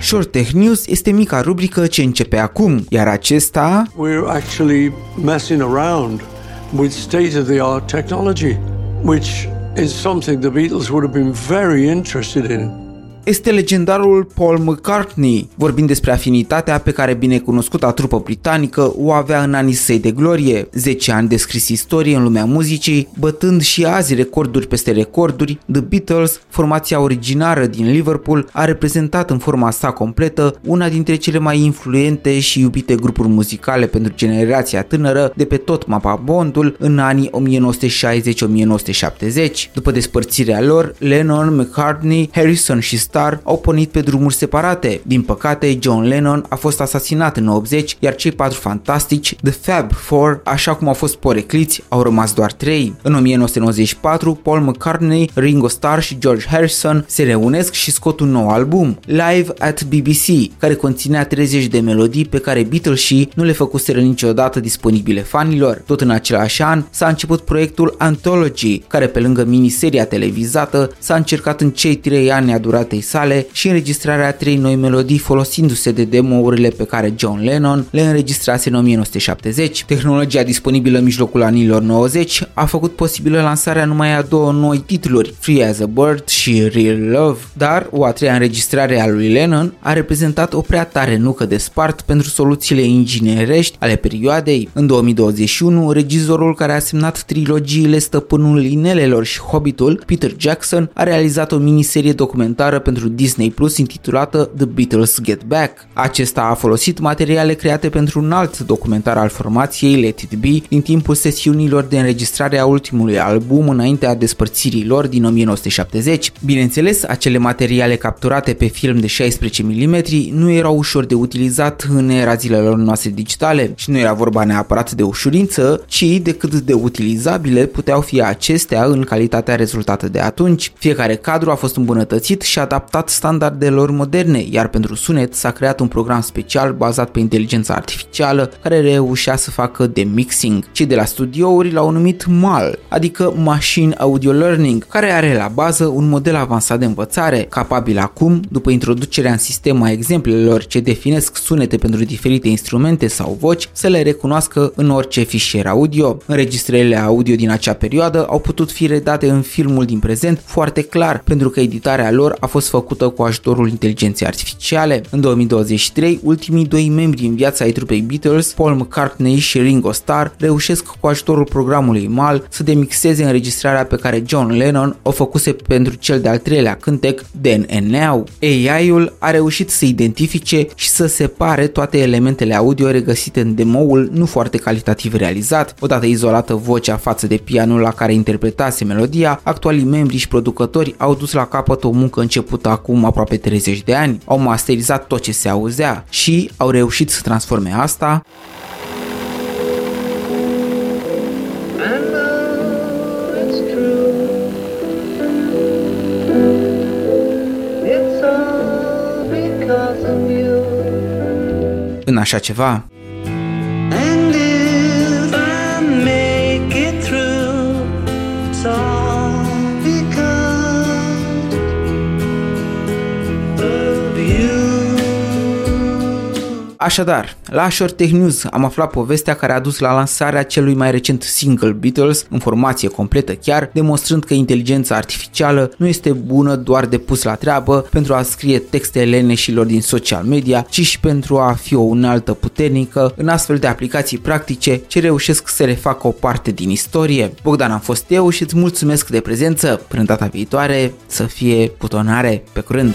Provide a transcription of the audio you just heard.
Short Tech News este mica rubrică ce începe acum, iar acesta... We're actually messing around with state-of-the-art technology, which is something the Beatles would have been very interested in este legendarul Paul McCartney, vorbind despre afinitatea pe care binecunoscuta trupă britanică o avea în anii săi de glorie, 10 ani de scris istorie în lumea muzicii, bătând și azi recorduri peste recorduri, The Beatles, formația originară din Liverpool, a reprezentat în forma sa completă una dintre cele mai influente și iubite grupuri muzicale pentru generația tânără de pe tot mapa bondul în anii 1960-1970. După despărțirea lor, Lennon, McCartney, Harrison și Starr Star au pornit pe drumuri separate. Din păcate, John Lennon a fost asasinat în 80, iar cei patru fantastici, The Fab Four, așa cum au fost porecliți, au rămas doar trei. În 1994, Paul McCartney, Ringo Starr și George Harrison se reunesc și scot un nou album, Live at BBC, care conținea 30 de melodii pe care Beatles și nu le făcuseră niciodată disponibile fanilor. Tot în același an s-a început proiectul Anthology, care pe lângă miniseria televizată s-a încercat în cei trei ani a duratei sale și înregistrarea trei noi melodii folosindu-se de demo-urile pe care John Lennon le înregistrase în 1970. Tehnologia disponibilă în mijlocul anilor 90 a făcut posibilă lansarea numai a două noi titluri, Free as a Bird și Real Love, dar o a treia înregistrare a lui Lennon a reprezentat o prea tare nucă de spart pentru soluțiile inginerești ale perioadei. În 2021, regizorul care a semnat trilogiile Stăpânul Inelelor și Hobbitul, Peter Jackson, a realizat o miniserie documentară pentru pentru Disney Plus intitulată The Beatles Get Back. Acesta a folosit materiale create pentru un alt documentar al formației Let It Be din timpul sesiunilor de înregistrare a ultimului album înaintea despărțirii lor din 1970. Bineînțeles, acele materiale capturate pe film de 16 mm nu erau ușor de utilizat în era zilelor noastre digitale și nu era vorba neapărat de ușurință, ci de cât de utilizabile puteau fi acestea în calitatea rezultată de atunci. Fiecare cadru a fost îmbunătățit și adaptat adaptat standardelor moderne, iar pentru sunet s-a creat un program special bazat pe inteligența artificială care reușea să facă de mixing. Cei de la studiouri l-au numit MAL, adică Machine Audio Learning, care are la bază un model avansat de învățare, capabil acum, după introducerea în sistem a exemplelor ce definesc sunete pentru diferite instrumente sau voci, să le recunoască în orice fișier audio. Înregistrările audio din acea perioadă au putut fi redate în filmul din prezent foarte clar, pentru că editarea lor a fost făcută cu ajutorul inteligenței artificiale. În 2023, ultimii doi membri în viața ai trupei Beatles, Paul McCartney și Ringo Starr, reușesc cu ajutorul programului MAL să demixeze înregistrarea pe care John Lennon o făcuse pentru cel de-al treilea cântec Then and Now. AI-ul a reușit să identifice și să separe toate elementele audio regăsite în demo-ul nu foarte calitativ realizat. Odată izolată vocea față de pianul la care interpretase melodia, actualii membri și producători au dus la capăt o muncă începută acum aproape 30 de ani, au masterizat tot ce se auzea și au reușit să transforme asta. În așa ceva Așadar, la Short Tech News am aflat povestea care a dus la lansarea celui mai recent single Beatles în formație completă chiar, demonstrând că inteligența artificială nu este bună doar de pus la treabă pentru a scrie texte leneșilor din social media, ci și pentru a fi o unaltă puternică în astfel de aplicații practice ce reușesc să refacă o parte din istorie. Bogdan am fost eu și îți mulțumesc de prezență. Până data viitoare, să fie putonare. Pe curând!